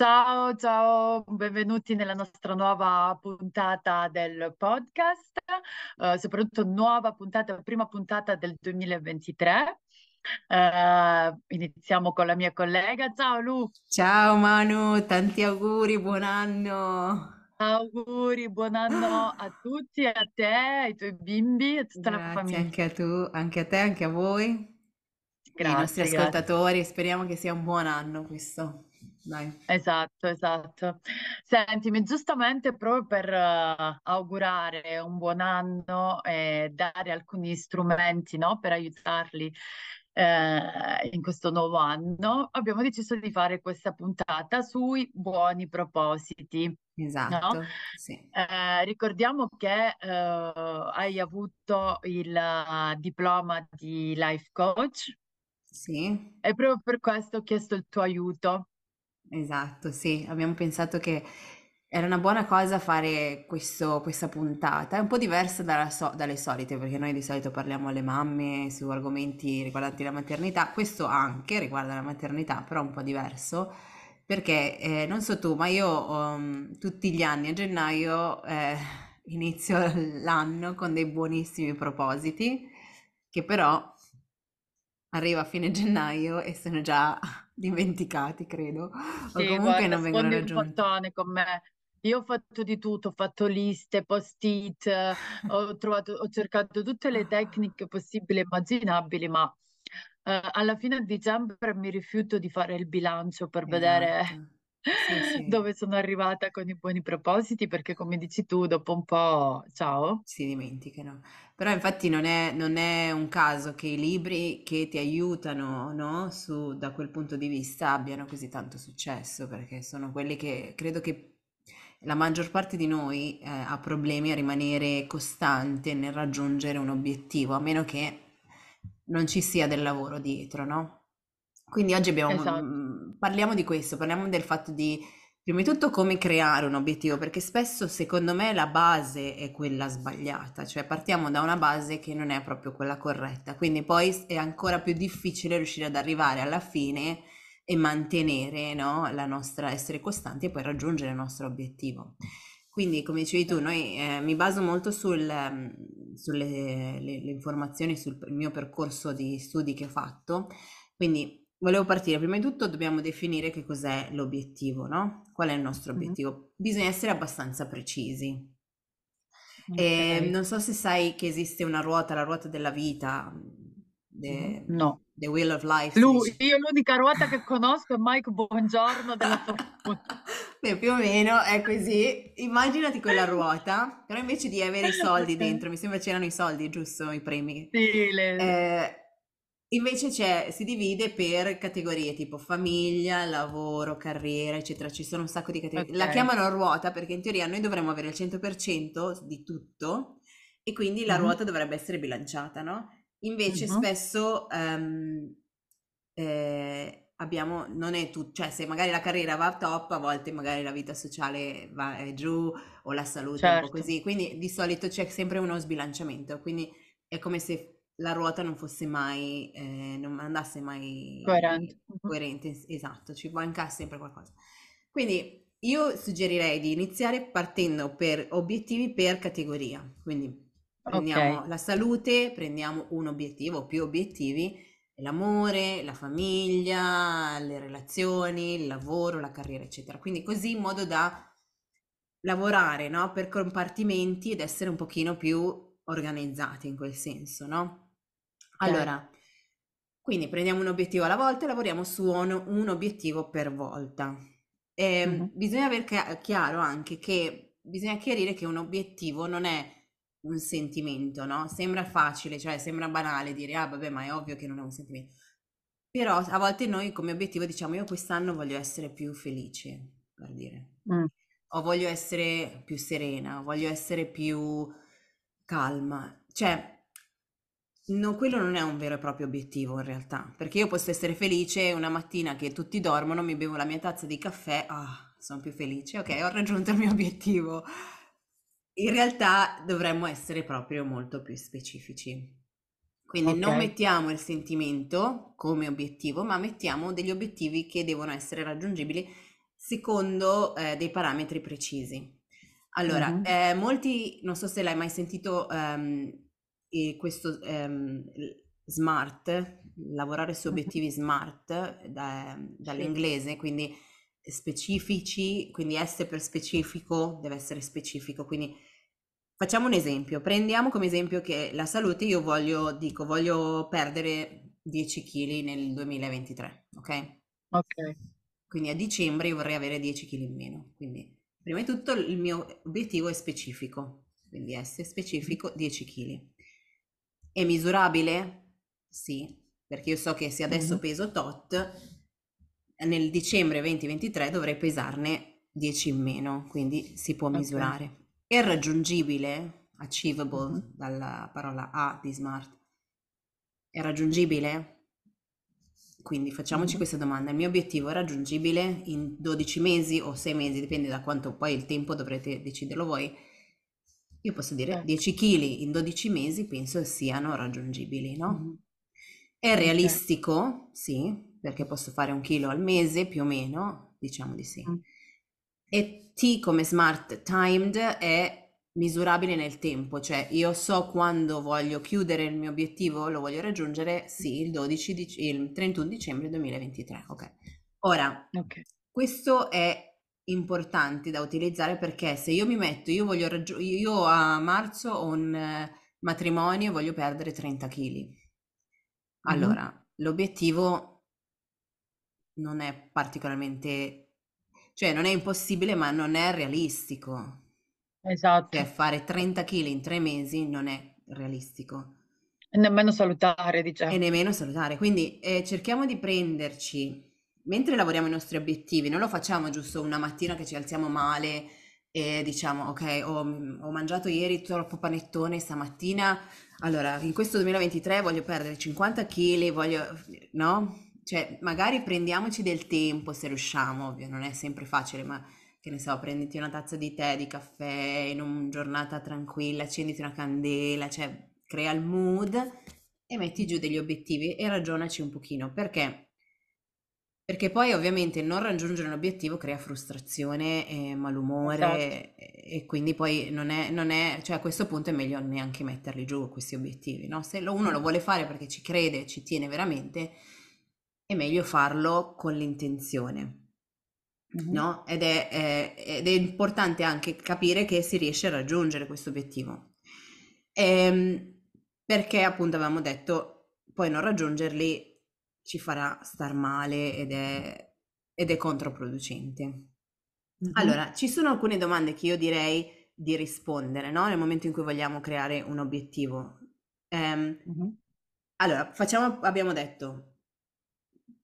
Ciao, ciao, benvenuti nella nostra nuova puntata del podcast, eh, soprattutto nuova puntata, prima puntata del 2023. Eh, iniziamo con la mia collega. Ciao Lu, Ciao Manu, tanti auguri, buon anno! auguri, buon anno a tutti, a te, ai tuoi bimbi, a tutta la Grazie famiglia. anche a tu, anche a te, anche a voi, e ai nostri Grazie, grazie. ascoltatori. Speriamo che sia un buon anno questo. Dai. Esatto, esatto. Sentimi, giustamente proprio per eh, augurare un buon anno e dare alcuni strumenti, no, per aiutarli eh, in questo nuovo anno, abbiamo deciso di fare questa puntata sui buoni propositi, no? Esatto, sì. Eh, ricordiamo che eh, hai avuto il eh, diploma di life coach Sì. e proprio per questo ho chiesto il tuo aiuto. Esatto, sì, abbiamo pensato che era una buona cosa fare questo- questa puntata, è un po' diversa dalla so- dalle solite, perché noi di solito parliamo alle mamme su argomenti riguardanti la maternità, questo anche riguarda la maternità, però un po' diverso, perché eh, non so tu, ma io um, tutti gli anni a gennaio eh, inizio l'anno con dei buonissimi propositi, che però arriva a fine gennaio e sono già dimenticati, credo, o Sì, comunque guarda, non vengono un raggiunti. portone con me. Io ho fatto di tutto, ho fatto liste, post-it, ho trovato, ho cercato tutte le tecniche possibili e immaginabili, ma eh, alla fine a dicembre mi rifiuto di fare il bilancio per vedere Esatto, sì, sì. dove sono arrivata con i buoni propositi, perché come dici tu, dopo un po', ciao. si dimenticano. Però infatti non è, non è un caso che i libri che ti aiutano, no, su, da quel punto di vista abbiano così tanto successo, perché sono quelli che credo che la maggior parte di noi eh, ha problemi a rimanere costante nel raggiungere un obiettivo, a meno che non ci sia del lavoro dietro, no? Quindi oggi abbiamo, Esatto. mm, parliamo di questo, parliamo del fatto di Prima di tutto come creare un obiettivo, perché spesso secondo me la base è quella sbagliata, cioè partiamo da una base che non è proprio quella corretta, quindi poi è ancora più difficile riuscire ad arrivare alla fine e mantenere, no, la nostra, essere costanti e poi raggiungere il nostro obiettivo. Quindi, come dicevi tu, noi, eh, mi baso molto sul, ehm, sulle le- le informazioni, sul mio percorso di studi che ho fatto, quindi Volevo partire, prima di tutto dobbiamo definire che cos'è l'obiettivo, no? Qual è il nostro obiettivo? Bisogna essere abbastanza precisi. Ok. E non so se sai che esiste una ruota, la ruota della vita, the, No. the wheel of life, Lui, dice. io l'unica ruota che conosco è Mike Buongiorno della fortuna. Beh, più o meno è così. Immaginati quella ruota, però invece di avere i soldi dentro, mi sembra c'erano i soldi, giusto? I premi. Sì, le- Eh, invece c'è, si divide per categorie tipo famiglia, lavoro, carriera, eccetera. Ci sono un sacco di categorie. La chiamano ruota perché in teoria noi dovremmo avere il 100% di tutto e quindi la Mhm. ruota dovrebbe essere bilanciata, no? Invece Mhm. spesso ehm, eh, abbiamo, non è tutto, cioè se magari la carriera va top, a volte magari la vita sociale va è giù o la salute è un po' Certo. così, quindi di solito c'è sempre uno sbilanciamento, quindi è come se la ruota non fosse mai, eh, non andasse mai Coerente. Coerente, es- esatto, ci manca sempre qualcosa. Quindi io suggerirei di iniziare partendo per obiettivi per categoria, quindi prendiamo Ok. la salute, prendiamo un obiettivo o più obiettivi, l'amore, la famiglia, le relazioni, il lavoro, la carriera, eccetera. Quindi così in modo da lavorare, no, per compartimenti ed essere un pochino più organizzati in quel senso, no? Ok. Allora, quindi prendiamo un obiettivo alla volta e lavoriamo su un, un obiettivo per volta. E Mhm. bisogna aver chia- chiaro anche che bisogna chiarire che un obiettivo non è un sentimento, no? Sembra facile, cioè sembra banale dire, ah vabbè, ma è ovvio che non è un sentimento. Però a volte noi come obiettivo diciamo io quest'anno voglio essere più felice, per dire, Mm, o voglio essere più serena, voglio essere più calma. Cioè, no, quello non è un vero e proprio obiettivo in realtà, perché io posso essere felice una mattina che tutti dormono, mi bevo la mia tazza di caffè, ah, sono più felice, ok, ho raggiunto il mio obiettivo. In realtà dovremmo essere proprio molto più specifici. Quindi ok. non mettiamo il sentimento come obiettivo, ma mettiamo degli obiettivi che devono essere raggiungibili secondo eh, dei parametri precisi. Allora, Mhm, eh, molti, non so se l'hai mai sentito, ehm, e questo ehm, SMART, lavorare su obiettivi SMART da- dall'inglese, quindi specifici, quindi S per specifico deve essere specifico, quindi facciamo un esempio, prendiamo come esempio che la salute, io voglio, dico, voglio perdere 10 kg nel 2023, ok? Ok. Quindi a dicembre io vorrei avere 10 kg in meno, quindi prima di tutto il mio obiettivo è specifico, quindi S specifico 10 kg. È misurabile? Sì, perché io so che se adesso mhm, peso tot, nel dicembre 2023 dovrei pesarne 10 in meno, quindi si può misurare. È raggiungibile, achievable, dalla parola A di smart, è raggiungibile? Quindi facciamoci questa domanda. Il mio obiettivo è raggiungibile in 12 mesi o 6 mesi, dipende da quanto poi il tempo dovrete deciderlo voi. Io posso dire Certo. 10 kg in 12 mesi penso siano raggiungibili, no? È Ok. realistico? Sì, perché posso fare un chilo al mese più o meno, diciamo di sì. Mm, E T come smart timed è misurabile nel tempo, cioè io so quando voglio chiudere il mio obiettivo, lo voglio raggiungere, sì, il 12 dic- il 31 dicembre 2023, ok. Ora, Ok. questo è importante da utilizzare perché se io mi metto, io voglio raggiu- io a marzo ho un eh, matrimonio e voglio perdere 30 kg. Allora, l'obiettivo non è particolarmente, cioè non è impossibile, ma non è realistico. Cioè Esatto. fare 30 kg in tre mesi non è realistico E nemmeno salutare, di e nemmeno salutare. Quindi eh, cerchiamo di prenderci, mentre lavoriamo i nostri obiettivi, non lo facciamo giusto una mattina che ci alziamo male e diciamo, ok, ho, ho mangiato ieri troppo panettone stamattina, allora in questo 2023 voglio perdere 50 kg, voglio, no? Cioè magari prendiamoci del tempo se riusciamo, ovvio, non è sempre facile, ma che ne so, prenditi una tazza di tè, di caffè in una giornata tranquilla, accenditi una candela, cioè crea il mood e metti giù degli obiettivi e ragionaci un pochino. Perché? Perché poi ovviamente non raggiungere un obiettivo crea frustrazione e Esatto. malumore e e quindi poi non è, non è, cioè a questo punto è meglio neanche metterli giù questi obiettivi, no? Se uno lo Mm, vuole fare perché ci crede, ci tiene veramente, è meglio farlo con l'intenzione mhm, no? Ed è, eh, ed è importante anche capire che si riesce a raggiungere questo obiettivo. Ehm, perché appunto avevamo detto, poi non raggiungerli ci farà star male ed è, ed è controproducente. mhm, Allora, ci sono alcune domande che io direi di rispondere, no? Nel momento in cui vogliamo creare un obiettivo. Ehm, mhm, allora, facciamo, abbiamo detto,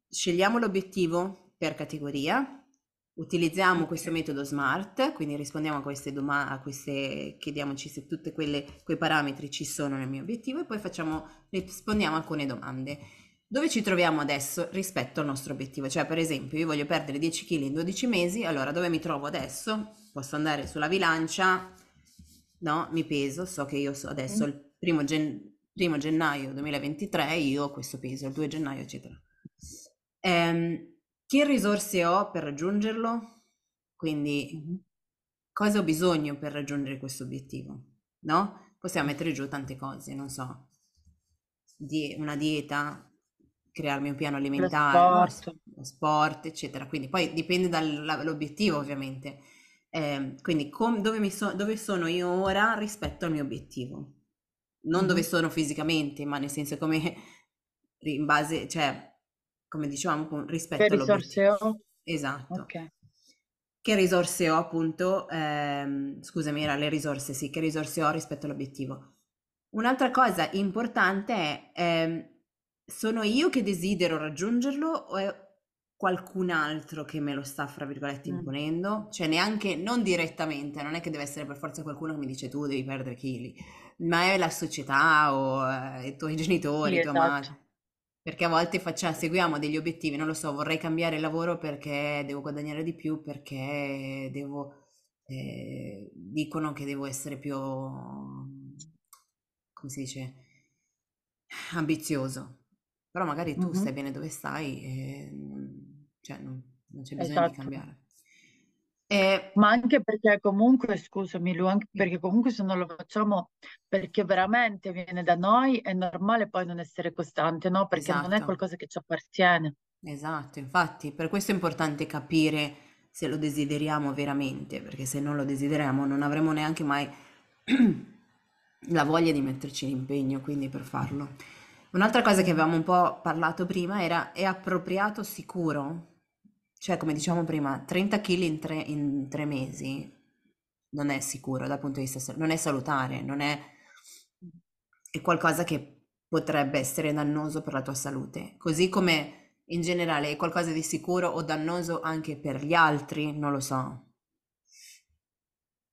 scegliamo l'obiettivo per categoria, utilizziamo questo metodo SMART, quindi rispondiamo a queste domande, a queste, chiediamoci se tutti quei parametri ci sono nel mio obiettivo e poi facciamo, rispondiamo a alcune domande. Dove ci troviamo adesso rispetto al nostro obiettivo? Cioè, per esempio, io voglio perdere 10 kg in 12 mesi, allora dove mi trovo adesso? Posso andare sulla bilancia, no? Mi peso, so che io so adesso mm, il primo, gen- primo gennaio 2023, io ho questo peso, il 2 gennaio, eccetera. Ehm, che risorse ho per raggiungerlo? Quindi, mhm, cosa ho bisogno per raggiungere questo obiettivo? No? Possiamo mm. mettere giù tante cose, non so, di una dieta, crearmi un piano Lo alimentare, no? sport. S- sport, eccetera. Quindi poi dipende dall'obiettivo, ovviamente. Ehm, quindi com- dove, mi so- dove sono io ora rispetto al mio obiettivo? Non dove Mhm. sono fisicamente, ma nel senso come in base, cioè, come dicevamo, Che rispetto all'obiettivo. risorse ho? Esatto. Ok. Che risorse ho appunto, ehm, scusami, era le risorse, sì, che risorse ho rispetto all'obiettivo. Un'altra cosa importante è, ehm, sono io che desidero raggiungerlo o è qualcun altro che me lo sta, fra virgolette, Mm. imponendo? Cioè neanche, non direttamente, non è che deve essere per forza qualcuno che mi dice tu devi perdere chili, ma è la società o eh, i tuoi genitori, Sì, tua esatto. madre. Perché a volte facciamo, seguiamo degli obiettivi, non lo so, vorrei cambiare il lavoro perché devo guadagnare di più, perché devo, eh, dicono che devo essere più, come si dice, ambizioso. Però magari tu stai Mhm. bene dove stai e non, cioè, non, non c'è bisogno di Esatto. cambiare. E, Ma anche perché comunque, scusami Lu, anche perché comunque se non lo facciamo perché veramente viene da noi, è normale poi non essere costante, no? Perché non è esatto. qualcosa che ci appartiene. Esatto, infatti per questo è importante capire se lo desideriamo veramente, perché se non lo desideriamo non avremo neanche mai la voglia di metterci l'impegno, quindi per farlo. Un'altra cosa che avevamo un po' parlato prima era è appropriato sicuro? Cioè, come diciamo prima, 30 kg in tre, in tre mesi non è sicuro dal punto di vista, non è salutare, non è, è qualcosa che potrebbe essere dannoso per la tua salute. Così come in generale è qualcosa di sicuro o dannoso anche per gli altri, non lo so.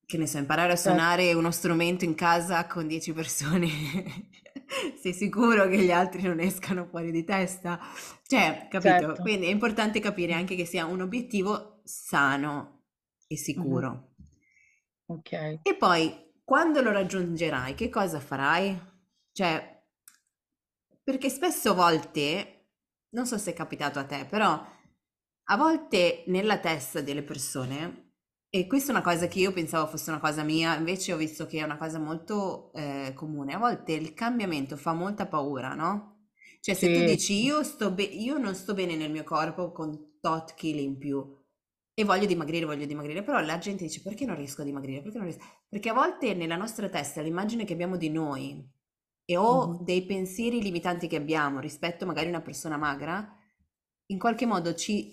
Che ne so, imparare a Certo. suonare uno strumento in casa con 10 persone, sei sicuro che gli altri non escano fuori di testa? Cioè, capito? Certo. Quindi è importante capire anche che sia un obiettivo sano e sicuro. Ok. E poi, quando lo raggiungerai, che cosa farai? Cioè, perché spesso a volte, non so se è capitato a te, però a volte nella testa delle persone, e questa è una cosa che io pensavo fosse una cosa mia, invece ho visto che è una cosa molto eh, comune, a volte il cambiamento fa molta paura, no? Cioè se tu Sì, dici sì. io sto be- io non sto bene nel mio corpo con tot chili in più e voglio dimagrire, voglio dimagrire, però la gente dice perché non riesco a dimagrire? Perché non riesco? Perché a volte nella nostra testa l'immagine che abbiamo di noi e o Mhm. dei pensieri limitanti che abbiamo rispetto magari a una persona magra, in qualche modo ci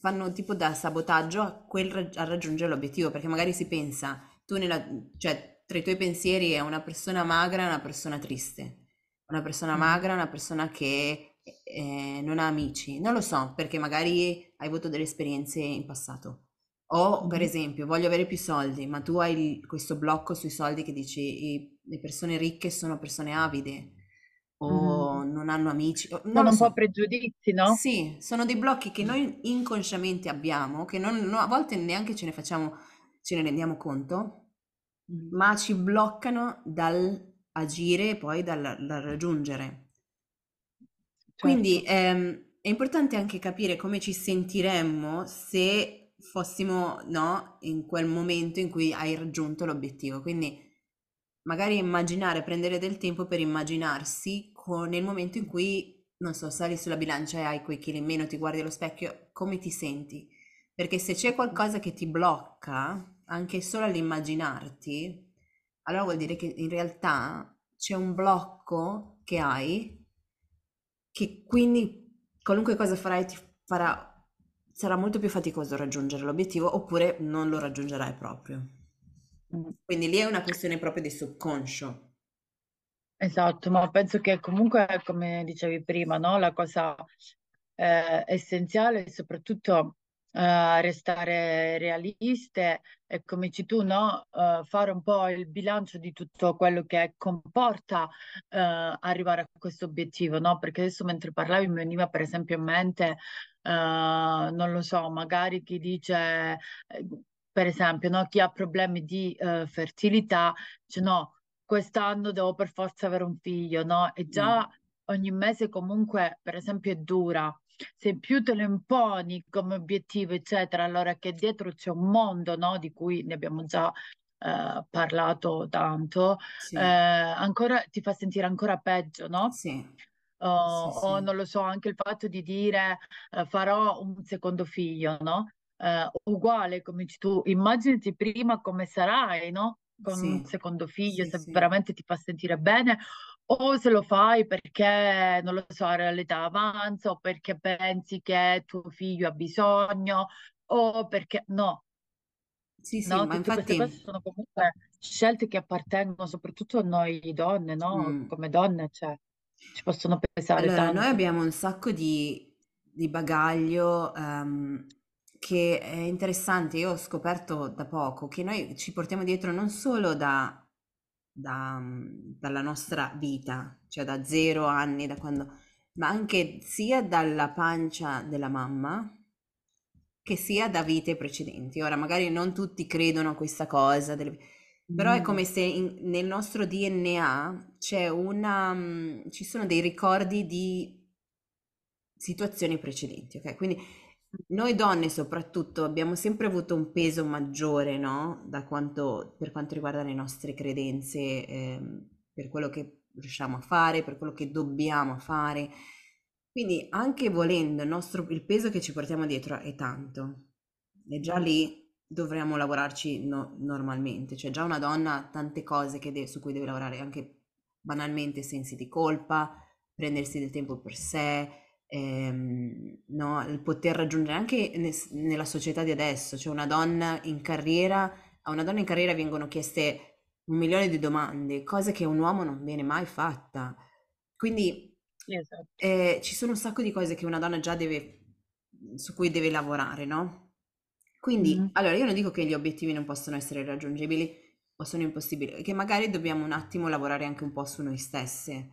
fanno tipo da sabotaggio a, quel rag- a raggiungere l'obiettivo, perché magari si pensa, tu nella, cioè tra i tuoi pensieri è una persona magra e una persona triste, una persona Mhm. magra una persona che eh, non ha amici, non lo so, perché magari hai avuto delle esperienze in passato. O per Mhm. esempio, voglio avere più soldi, ma tu hai questo blocco sui soldi che dici i- le persone ricche sono persone avide o Mhm. Non hanno amici, non Sono un po' so. pregiudizi, no? Sì, sono dei blocchi che noi inconsciamente abbiamo, che non- no, a volte neanche ce ne facciamo, ce ne rendiamo conto, Mhm. ma ci bloccano dal agire e poi dal, dal raggiungere. Quindi Certo. ehm, è importante anche capire come ci sentiremmo se fossimo, no, in quel momento in cui hai raggiunto l'obiettivo. Quindi magari immaginare, prendere del tempo per immaginarsi co- nel momento in cui, non so, sali sulla bilancia e hai quei chili in meno, ti guardi allo specchio, come ti senti? Perché se c'è qualcosa che ti blocca, anche solo all'immaginarti, allora vuol dire che in realtà c'è un blocco che hai che quindi qualunque cosa farai ti farà, sarà molto più faticoso raggiungere l'obiettivo oppure non lo raggiungerai proprio. Mm. Quindi lì è una questione proprio di subconscio. Esatto, ma penso che comunque, come dicevi prima, no? La cosa eh, essenziale è soprattutto eh, restare realiste e come dici tu, no? Eh, fare un po' il bilancio di tutto quello che comporta eh, arrivare a questo obiettivo, no? Perché adesso mentre parlavi mi veniva per esempio in mente, eh, non lo so, magari chi dice, eh, per esempio, no? Chi ha problemi di fertilità, dice no quest'anno devo per forza avere un figlio, no? E già Mm, ogni mese comunque, per esempio, è dura. Se più te lo imponi come obiettivo, eccetera, allora che dietro c'è un mondo, no? Di cui ne abbiamo già eh, parlato tanto, eh, sì, ancora ti fa sentire ancora peggio, no? sì, O, sì, o sì, non lo so, anche il fatto di dire eh, farò un secondo figlio, no? Eh, uguale, come dici tu, immaginati prima come sarai, no? Con un sì, secondo figlio, sì, se sì, veramente ti fa sentire bene, o se lo fai perché, non lo so, l'età avanza, o perché pensi che tuo figlio ha bisogno, o perché no, sì, sì, no? ma Tutte queste cose infatti, sono comunque scelte che appartengono soprattutto a noi donne, no? mm, Come donne, cioè. ci possono pesare Allora, noi tanto. abbiamo un sacco di, di bagaglio ehm, che è interessante. Io ho scoperto da poco che noi ci portiamo dietro non solo da, da, mm, dalla nostra vita, cioè da zero anni, da quando, ma anche sia dalla pancia della mamma che sia da vite precedenti. Ora, magari non tutti credono a questa cosa, delle- però è Mm. come se in- nel nostro DNA c'è una, mm, ci sono dei ricordi di situazioni precedenti, ok? Quindi noi donne soprattutto abbiamo sempre avuto un peso maggiore, no? Da quanto, per quanto riguarda le nostre credenze, ehm, per quello che riusciamo a fare, per quello che dobbiamo fare. Quindi anche volendo il nostro, il peso che ci portiamo dietro è tanto. E già lì dovremmo lavorarci no- normalmente. Cioè già una donna ha tante cose de- su cui deve lavorare, anche banalmente sensi di colpa, prendersi del tempo per sé, ehm, no? Il poter raggiungere anche ne- nella società di adesso, cioè una donna in carriera, a una donna in carriera vengono chieste un milione di domande, cose che un uomo non viene mai fatta. Quindi esatto. eh, ci sono un sacco di cose che una donna già deve, su cui deve lavorare, no? Quindi, Mm. allora io non dico che gli obiettivi non possono essere raggiungibili o sono impossibili, che magari dobbiamo un attimo lavorare anche un po' su noi stesse,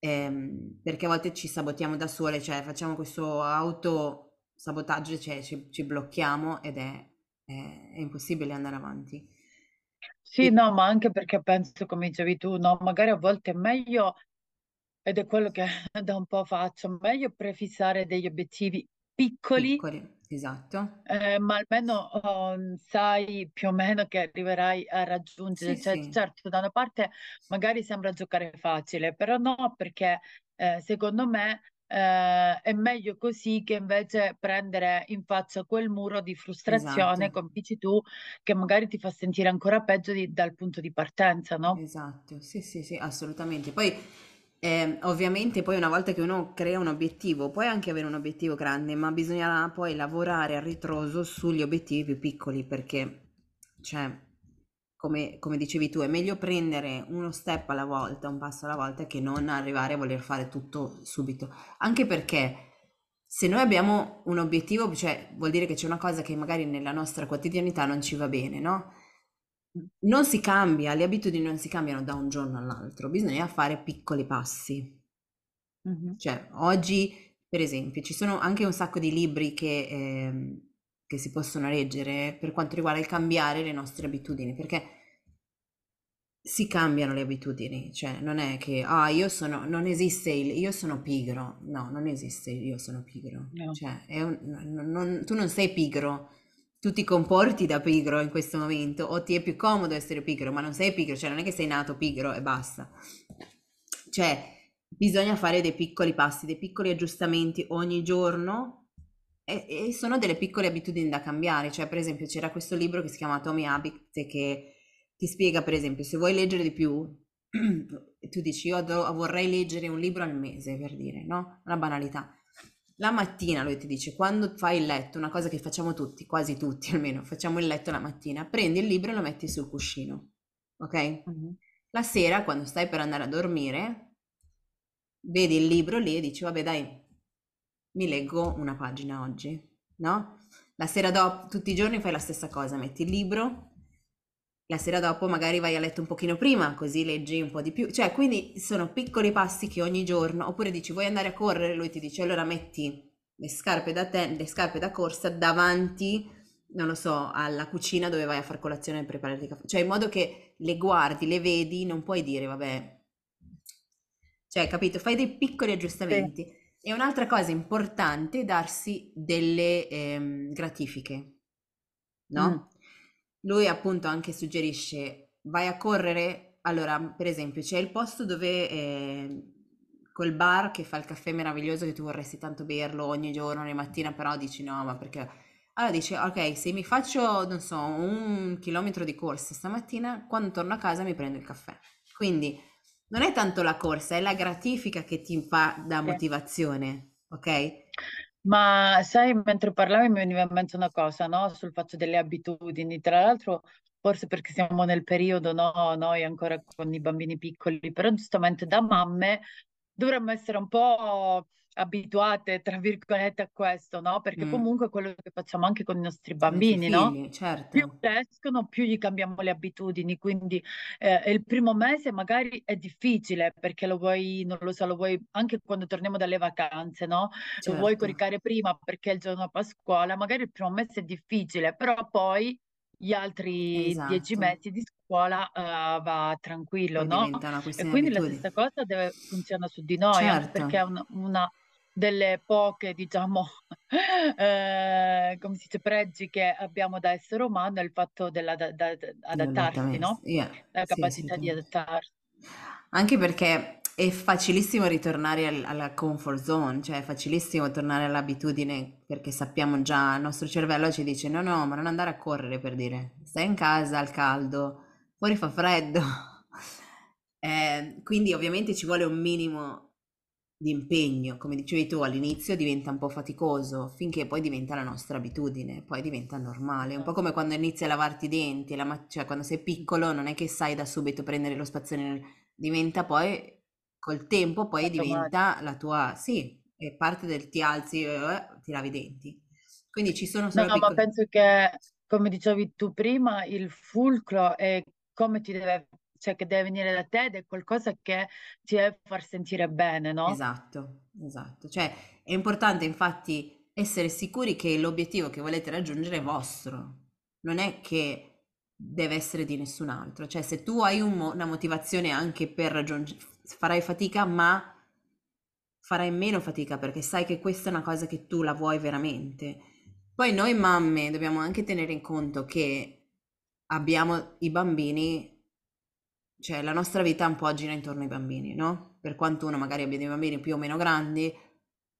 ehm, perché a volte ci sabotiamo da sole, cioè facciamo questo autosabotaggio, cioè ci, ci blocchiamo ed è, è- è impossibile andare avanti. Sì, E no, ma anche perché penso, come dicevi tu, no, magari a volte è meglio, ed è quello che da un po' faccio, meglio prefissare degli obiettivi piccoli piccoli, esatto. Eh, ma almeno oh, sai più o meno che arriverai a Sì, raggiungere, cioè, sì, certo, da una parte magari sembra giocare facile, però no, perché eh, secondo me eh, è meglio così che invece prendere in faccia quel muro di frustrazione, esatto. come dici tu, che magari ti fa sentire ancora peggio di- dal punto di partenza, no? Esatto, sì, sì, sì, assolutamente. Poi, ehm, ovviamente, poi una volta che uno crea un obiettivo, puoi anche avere un obiettivo grande, ma bisogna poi lavorare a ritroso sugli obiettivi più piccoli, perché, cioè, come, come dicevi tu, è meglio prendere uno step alla volta, un passo alla volta, che non arrivare a voler fare tutto subito. Anche perché se noi abbiamo un obiettivo, cioè vuol dire che c'è una cosa che magari nella nostra quotidianità non ci va bene, no? Non si cambia, le abitudini non si cambiano da un giorno all'altro, bisogna fare piccoli passi. Mhm. Cioè, oggi, per esempio, ci sono anche un sacco di libri che, ehm, che si possono leggere per quanto riguarda il cambiare le nostre abitudini, perché si cambiano le abitudini, cioè non è che, ah, io sono, non esiste il, io sono pigro, no, non esiste il io sono pigro, No. cioè un- non- non- tu non sei pigro, tu ti comporti da pigro in questo momento, o ti è più comodo essere pigro, ma non sei pigro, cioè non è che sei nato pigro e basta. Cioè, bisogna fare dei piccoli passi, dei piccoli aggiustamenti ogni giorno e, e sono delle piccole abitudini da cambiare. Cioè, per esempio, c'era questo libro che si chiama Atomic Habits che ti spiega, per esempio, se vuoi leggere di più, tu dici io do- vorrei leggere un libro al mese, per dire, no? Una banalità. La mattina lui ti dice, quando fai il letto, una cosa che facciamo tutti, quasi tutti almeno, facciamo il letto la mattina, prendi il libro e lo metti sul cuscino, ok? Mhm. La sera, quando stai per andare a dormire, vedi il libro lì e dici, vabbè dai, mi leggo una pagina oggi, no? La sera dopo, tutti i giorni fai la stessa cosa, metti il libro, la sera dopo magari vai a letto un pochino prima, così leggi un po' di più. Cioè, quindi sono piccoli passi che ogni giorno, oppure dici vuoi andare a correre, lui ti dice allora metti le scarpe da te, le scarpe da corsa davanti, non lo so, alla cucina dove vai a far colazione e preparare il caffè. Cioè, in modo che le guardi, le vedi, non puoi dire vabbè, cioè, capito? Fai dei piccoli Sì. aggiustamenti. E un'altra cosa importante è darsi delle ehm, gratifiche, Mm. Lui appunto anche suggerisce, vai a correre, allora per esempio c'è il posto dove eh, col bar che fa il caffè meraviglioso che tu vorresti tanto berlo ogni giorno, ogni mattina, però dici no, ma perché... Allora dici, ok, se mi faccio, non so, un chilometro di corsa stamattina, quando torno a casa mi prendo il caffè. Quindi non è tanto la corsa, è la gratifica che ti fa da motivazione, ok? Ma sai, mentre parlavi mi veniva in mente una cosa, no? Sul fatto delle abitudini. Tra l'altro, forse perché siamo nel periodo, no? Noi ancora con i bambini piccoli, però giustamente da mamme dovremmo essere un po' abituate, tra virgolette, a questo, no? Perché Mm. comunque è quello che facciamo anche con i nostri bambini, no? figli, Più certo. crescono, più gli cambiamo le abitudini, quindi eh, il primo mese magari è difficile perché lo vuoi, non lo so, lo vuoi anche quando torniamo dalle vacanze, no? Lo vuoi Certo, coricare prima perché è il giorno dopo a scuola, magari il primo mese è difficile, però poi gli altri dieci esatto. mesi di scuola eh, va tranquillo, Poi no? E quindi la stessa cosa deve funzionare su di noi, Certo, perché è una, una delle poche, diciamo, eh, come si dice, pregi che abbiamo da essere umano è il fatto dell'adattarsi, no? Yeah, La sì, capacità di assolutamente. adattarsi. Anche perché è facilissimo ritornare al- alla comfort zone, cioè è facilissimo tornare all'abitudine perché sappiamo già, il nostro cervello ci dice no, no, ma non andare a correre per dire, stai in casa al caldo, fuori fa freddo. Eh, quindi ovviamente ci vuole un minimo di impegno, come dicevi tu all'inizio diventa un po' faticoso finché poi diventa la nostra abitudine, poi diventa normale, un po' come quando inizi a lavarti i denti, la ma- cioè quando sei piccolo non è che sai da subito prendere lo spazzolino, diventa poi col tempo poi Automatico. diventa la tua, sì, è parte del ti alzi, eh, ti lavi i denti. Quindi ci sono No, solo ma piccoli... penso che, come dicevi tu prima, il fulcro è come ti deve, cioè che deve venire da te ed è qualcosa che ti deve far sentire bene, no? Esatto, esatto. Cioè è importante infatti essere sicuri che l'obiettivo che volete raggiungere è vostro, non è che deve essere di nessun altro. Cioè se tu hai un una motivazione anche per raggiungere, farai fatica, ma farai meno fatica perché sai che questa è una cosa che tu la vuoi veramente. Poi noi mamme dobbiamo anche tenere in conto che abbiamo i bambini cioè la nostra vita un po' gira intorno ai bambini, no? Per quanto uno magari abbia dei bambini più o meno grandi,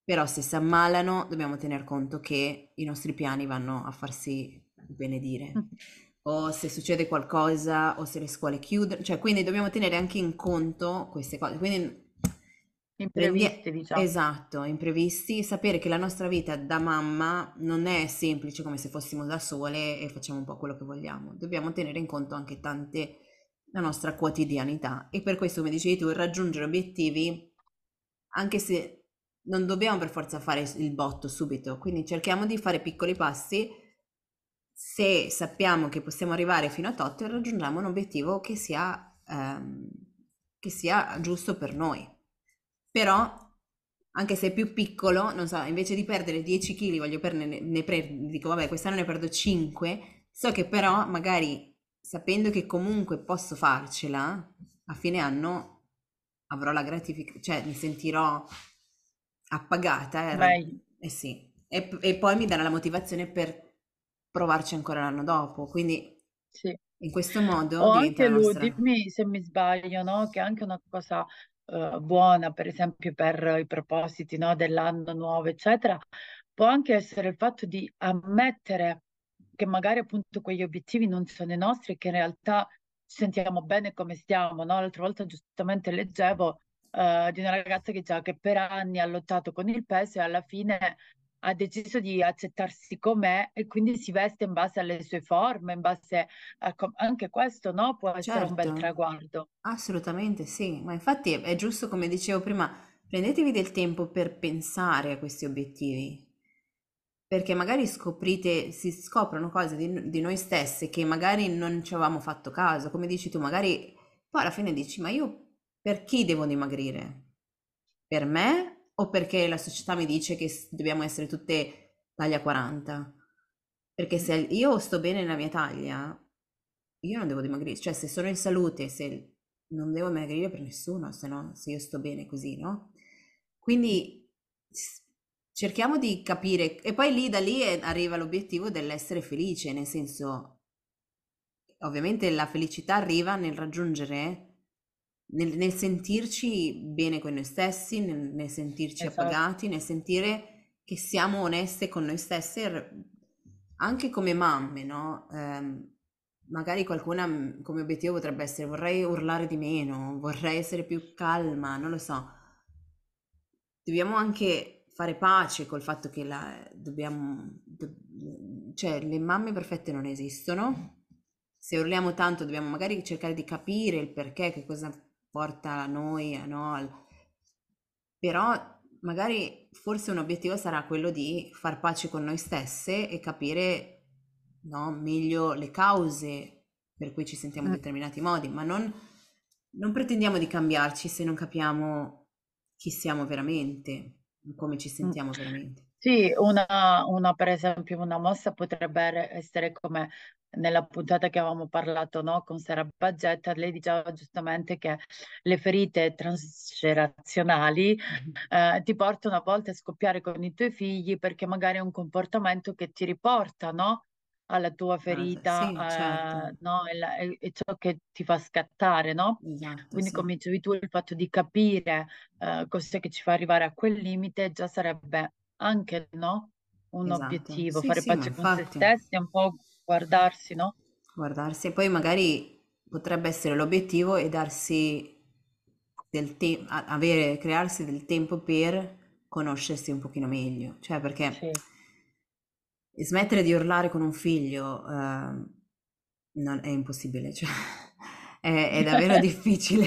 però se si ammalano dobbiamo tener conto che i nostri piani vanno a farsi benedire. O se succede qualcosa, o se le scuole chiudono, cioè quindi dobbiamo tenere anche in conto queste cose. Quindi Imprevisti, diciamo. Esatto, imprevisti, sapere che la nostra vita da mamma non è semplice come se fossimo da sole e facciamo un po' quello che vogliamo. Dobbiamo tenere in conto anche tante la nostra quotidianità e per questo, come dicevi tu, raggiungere obiettivi, anche se non dobbiamo per forza fare il botto subito, quindi cerchiamo di fare piccoli passi. Se sappiamo che possiamo arrivare fino a tot, raggiungiamo un obiettivo che sia, ehm, che sia giusto per noi. Però, anche se è più piccolo, non so, invece di perdere 10 kg, voglio perdere, ne pre- dico vabbè, quest'anno ne perdo 5, so che però magari sapendo che comunque posso farcela, a fine anno avrò la gratificazione, cioè mi sentirò appagata, eh, eh sì, e, e poi mi darà la motivazione per provarci ancora l'anno dopo, quindi sì. in questo modo O anche lui, nostra... dimmi se mi sbaglio, no? Che è anche una cosa eh, buona, per esempio, per i propositi, no? Dell'anno nuovo, eccetera, può anche essere il fatto di ammettere che magari appunto quegli obiettivi non sono i nostri e che in realtà ci sentiamo bene come stiamo, no? L'altra volta giustamente leggevo eh, di una ragazza che già che per anni ha lottato con il peso e alla fine ha deciso di accettarsi com'è e quindi si veste in base alle sue forme, in base a com- anche questo, no? Può essere un bel Certo, traguardo. assolutamente sì, ma infatti è giusto come dicevo prima, prendetevi del tempo per pensare a questi obiettivi, perché magari scoprite, si scoprono cose di, di noi stesse che magari non ci avevamo fatto caso, come dici tu, magari poi alla fine dici, ma io per chi devo dimagrire? Per me o perché la società mi dice che dobbiamo essere tutte taglia 40? Perché se io sto bene nella mia taglia, io non devo dimagrire, cioè se sono in salute, se non devo dimagrire per nessuno, se no, se io sto bene così, no? Quindi cerchiamo di capire, e poi lì da lì è- arriva l'obiettivo dell'essere felice, nel senso, ovviamente la felicità arriva nel raggiungere, nel, nel sentirci bene con noi stessi, nel, nel sentirci Esatto, appagati, nel sentire che siamo oneste con noi stesse, anche come mamme, no? Ehm, magari qualcuna mm, come obiettivo potrebbe essere vorrei urlare di meno, vorrei essere più calma, non lo so. Dobbiamo anche fare pace col fatto che la, dobbiamo, do- cioè le mamme perfette non esistono. Se urliamo tanto dobbiamo magari cercare di capire il perché, che cosa porta a noi, a no, però magari forse un obiettivo sarà quello di far pace con noi stesse e capire, no, meglio le cause per cui ci sentiamo in Mm, determinati modi, ma non, non pretendiamo di cambiarci se non capiamo chi siamo veramente, come ci sentiamo veramente. Sì, una, una, per esempio, una mossa potrebbe essere come nella puntata che avevamo parlato, no, con Sara Baggetta, lei diceva giustamente che le ferite transgenerazionali Mhm. eh, ti portano a volte a scoppiare con i tuoi figli perché magari è un comportamento che ti riporta, no, alla tua Ah, ferita, sì, certo, eh, no, e, la- e- e ciò che ti fa scattare, no? esatto, Quindi, sì, come dicevi tu, il fatto di capire eh, cos'è che ci fa arrivare a quel limite già sarebbe anche, no? Un esatto. obiettivo, Sì, fare pace con se infatti. stessi, un po' guardarsi, no? Guardarsi e poi magari potrebbe essere l'obiettivo e darsi del tempo, avere, crearsi del tempo per conoscersi un pochino meglio. Cioè, perché. Smettere di urlare con un figlio eh, non è impossibile, cioè è, è davvero difficile.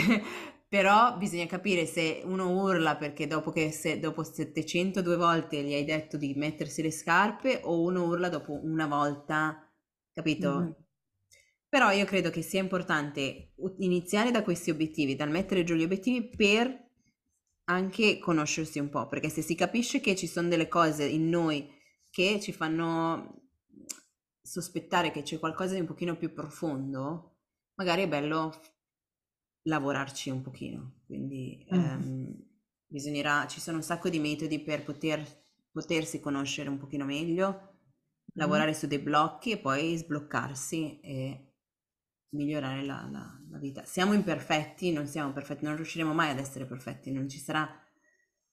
Però bisogna capire se uno urla perché dopo che se, dopo 702 volte gli hai detto di mettersi le scarpe o uno urla dopo una volta, capito? Mhm. Però io credo che sia importante iniziare da questi obiettivi, dal mettere giù gli obiettivi per anche conoscersi un po', perché se si capisce che ci sono delle cose in noi che ci fanno sospettare che c'è qualcosa di un pochino più profondo, magari è bello lavorarci un pochino. Quindi Mhm. ehm, bisognerà, ci sono un sacco di metodi per poter, potersi conoscere un pochino meglio, Mhm. lavorare su dei blocchi e poi sbloccarsi e migliorare la, la- la vita. Siamo imperfetti, non siamo perfetti, non riusciremo mai ad essere perfetti, non ci sarà...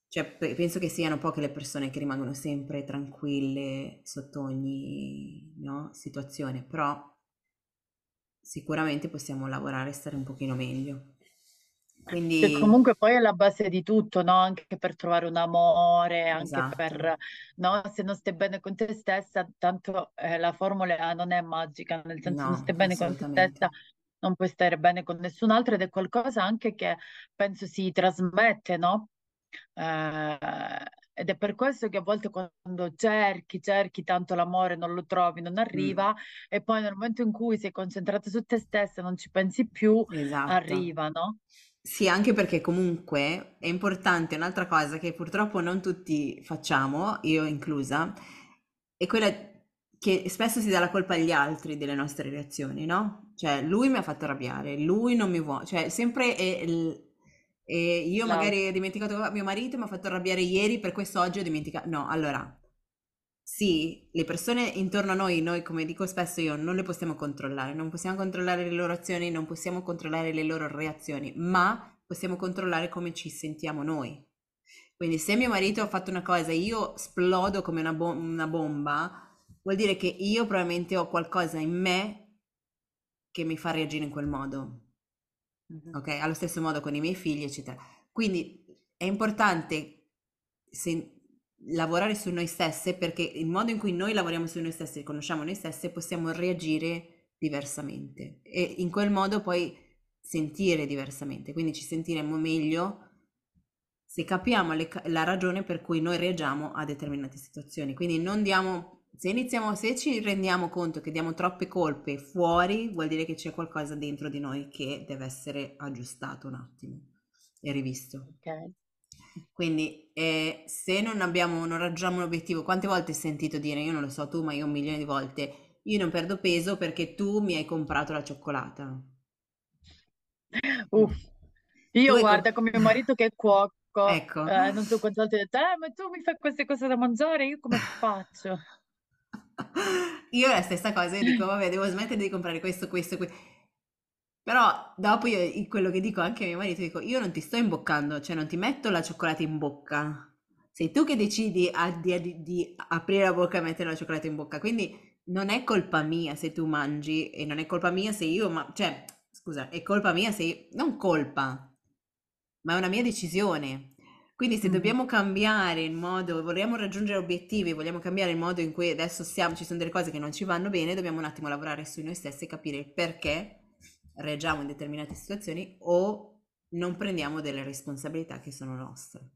Cioè, pe- penso che siano poche le persone che rimangono sempre tranquille sotto ogni, no, situazione, però sicuramente possiamo lavorare e stare un pochino meglio. Che Quindi, comunque poi è la base di tutto, no? Anche per trovare un amore, anche esatto, per, no? Se non stai bene con te stessa, tanto eh, la formula non è magica, nel senso se non no, stai bene con te stessa, non puoi stare bene con nessun altro ed è qualcosa anche che penso si trasmette, no? Eh, ed è per questo che a volte quando cerchi, cerchi tanto l'amore, non lo trovi, non Mm, arriva, e poi nel momento in cui sei concentrata su te stessa, non ci pensi più, esatto. arriva, no? Sì, anche perché comunque è importante un'altra cosa che purtroppo non tutti facciamo, io inclusa, è quella che spesso si dà la colpa agli altri delle nostre reazioni, no? Cioè, lui mi ha fatto arrabbiare, lui non mi vuole, cioè, sempre è il- e io magari ho dimenticato mio marito mi ha fatto arrabbiare ieri, per questo oggi ho dimenticato. No, allora, sì, le persone intorno a noi, noi come dico spesso io, non le possiamo controllare, non possiamo controllare le loro azioni, non possiamo controllare le loro reazioni, ma possiamo controllare come ci sentiamo noi. Quindi se mio marito ha fatto una cosa e io splodo come una, bo- una bomba, vuol dire che io probabilmente ho qualcosa in me che mi fa reagire in quel modo Ok? Allo stesso modo con i miei figli, eccetera. Quindi è importante se- lavorare su noi stesse perché il modo in cui noi lavoriamo su noi stessi e conosciamo noi stesse possiamo reagire diversamente e in quel modo poi sentire diversamente, quindi ci sentiremo meglio se capiamo le la ragione per cui noi reagiamo a determinate situazioni. Quindi non diamo, se iniziamo, se ci rendiamo conto che diamo troppe colpe fuori, vuol dire che c'è qualcosa dentro di noi che deve essere aggiustato un attimo e rivisto. Ok. Quindi eh, se non abbiamo, non raggiungiamo un obiettivo, quante volte hai sentito dire, io non lo so tu, ma io un milione di volte, io non perdo peso perché tu mi hai comprato la cioccolata. Uff, Tu io com- guarda con mio marito che è cuoco, Ecco. eh, non so quante volte ho detto, eh, ma tu mi fai queste cose da mangiare, io come faccio? Io la stessa cosa, io dico, vabbè, devo smettere di comprare questo, questo, questo. Però dopo io quello che dico anche a mio marito, dico, io non ti sto imboccando, cioè non ti metto la cioccolata in bocca. Sei tu che decidi a- di, di- di aprire la bocca e mettere la cioccolata in bocca. Quindi non è colpa mia se tu mangi e non è colpa mia se io, ma cioè, scusa, è colpa mia se io, non colpa, ma è una mia decisione. Quindi se dobbiamo cambiare il modo, vogliamo raggiungere obiettivi, vogliamo cambiare il modo in cui adesso siamo, ci sono delle cose che non ci vanno bene, dobbiamo un attimo lavorare su noi stessi e capire il perché reagiamo in determinate situazioni o non prendiamo delle responsabilità che sono nostre.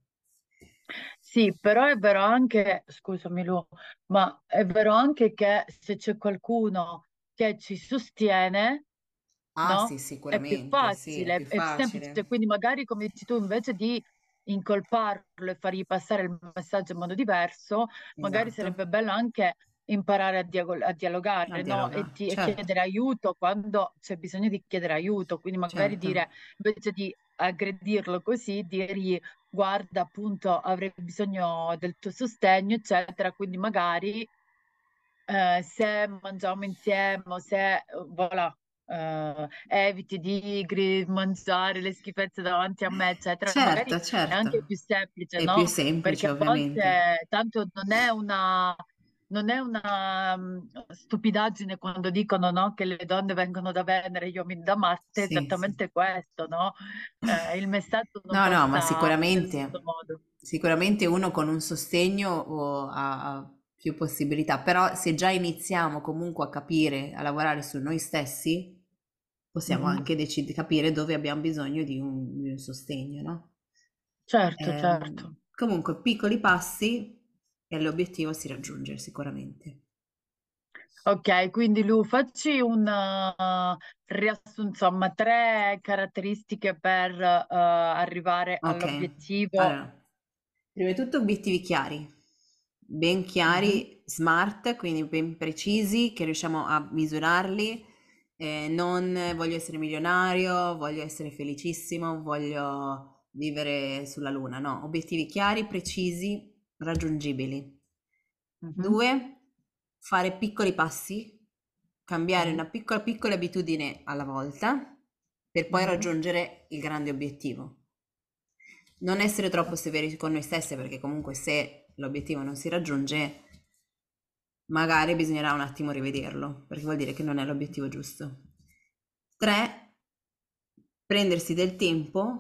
Sì, però è vero anche, scusami Lu, ma è vero anche che se c'è qualcuno che ci sostiene, Ah, sì, no? È più sicuramente, sì, è facile, più è più semplice. facile. Quindi magari, come dici tu, invece di incolparlo e fargli passare il messaggio in modo diverso, magari Esatto. sarebbe bello anche imparare a, diago- a A dialogare, no? E, ti- e certo, chiedere aiuto quando c'è bisogno di chiedere aiuto. Quindi magari certo. dire, invece di aggredirlo così, dirgli guarda, appunto, avrei bisogno del tuo sostegno, eccetera. Quindi magari eh, se mangiamo insieme o se, eh, voilà, eh, eviti di gri- mangiare le schifezze davanti a me, eccetera, magari Certo, è anche certo. più semplice, È più no? semplice, Perché a ovviamente. volte tanto non è una... Non è una mm, stupidaggine quando dicono no, che le donne vengono da Venere gli uomini da Marte, è Sì, esattamente questo, no? Eh, il messaggio non No, no, ma passa nello stesso sicuramente, modo. sicuramente uno con un sostegno o ha più possibilità, però se già iniziamo comunque a capire, a lavorare su noi stessi, possiamo Mhm. anche decidere, capire dove abbiamo bisogno di un, di un sostegno, no? Certo, certo. Ehm, comunque, piccoli passi e l'obiettivo si raggiunge sicuramente. Ok, quindi Lu, facci un uh, riassunto, insomma, tre caratteristiche per uh, arrivare Ok, all'obiettivo. allora, prima di tutto obiettivi chiari, ben chiari, smart, quindi ben precisi, che riusciamo a misurarli. Eh, non voglio essere milionario, voglio essere felicissimo, voglio vivere sulla luna, no, obiettivi chiari, precisi, raggiungibili. mhm, Due, fare piccoli passi, cambiare una piccola piccola abitudine alla volta per poi mhm. raggiungere il grande obiettivo. Non essere troppo severi con noi stessi perché comunque se l'obiettivo non si raggiunge, magari bisognerà un attimo rivederlo, perché vuol dire che non è l'obiettivo giusto. Tre, prendersi del tempo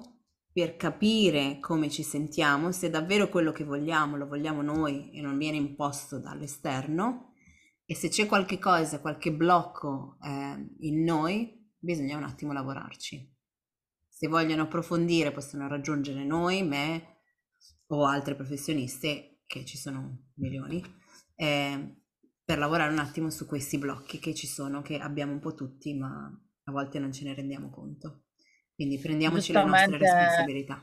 per capire come ci sentiamo, se davvero quello che vogliamo lo vogliamo noi e non viene imposto dall'esterno e se c'è qualche cosa, qualche blocco eh, in noi, bisogna un attimo lavorarci. Se vogliono approfondire possono raggiungere noi, me o altre professioniste, che ci sono milioni, eh, per lavorare un attimo su questi blocchi che ci sono, che abbiamo un po' tutti, ma a volte non ce ne rendiamo conto. Quindi prendiamoci le nostre responsabilità.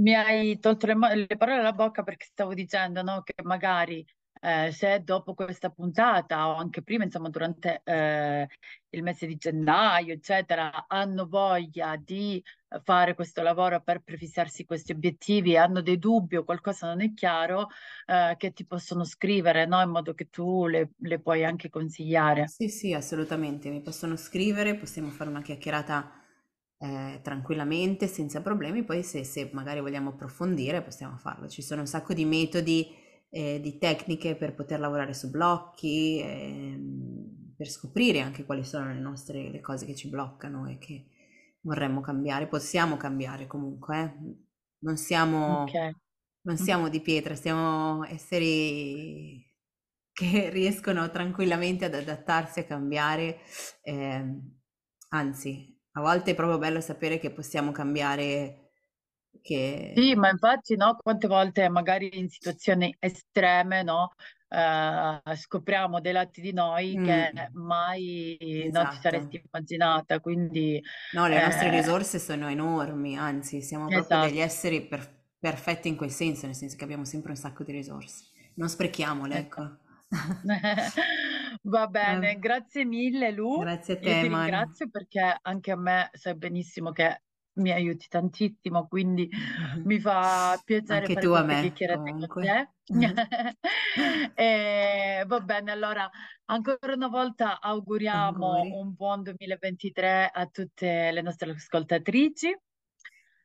Mi hai tolto le, le parole dalla bocca perché stavo dicendo, no, che magari eh, se dopo questa puntata o anche prima, insomma, durante eh, il mese di gennaio, eccetera, hanno voglia di fare questo lavoro per prefissarsi questi obiettivi, hanno dei dubbi o qualcosa non è chiaro, eh, che ti possono scrivere, no, in modo che tu le, le puoi anche consigliare. Sì, sì, assolutamente. Mi possono scrivere, possiamo fare una chiacchierata eh, tranquillamente, senza problemi. Poi se, se magari vogliamo approfondire, possiamo farlo. Ci sono un sacco di metodi, eh, di tecniche per poter lavorare su blocchi, ehm, per scoprire anche quali sono le nostre, le cose che ci bloccano e che vorremmo cambiare. Possiamo cambiare comunque, eh. Non siamo, non siamo di pietra, siamo esseri che riescono tranquillamente ad adattarsi a cambiare. ehm, anzi, a volte è proprio bello sapere che possiamo cambiare, Sì, che... ma infatti, no, quante volte magari in situazioni estreme, no, eh, scopriamo dei lati di noi che Mm, mai non ti esatto. saresti immaginata, quindi No, le nostre eh, risorse sono enormi, anzi, siamo proprio degli esatto, esseri per- perfetti in quel senso, nel senso che abbiamo sempre un sacco di risorse. Non sprechiamole, esatto. ecco. Va bene, grazie mille Lu, Grazie a io te, ti Mari. ringrazio perché anche a me sai benissimo che mi aiuti tantissimo, quindi mi fa piacere Anche fare tu a me, chiacchierate con comunque. te. E, va bene, allora ancora una volta auguriamo Auguri. un buon 2023 a tutte le nostre ascoltatrici.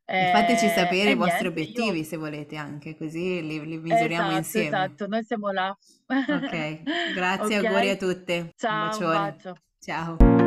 E fateci sapere i vostri niente, io obiettivi se volete anche, così li, li misuriamo esatto, insieme. esatto, noi siamo là. Ok, grazie, auguri a tutte. Ciao. Ciao.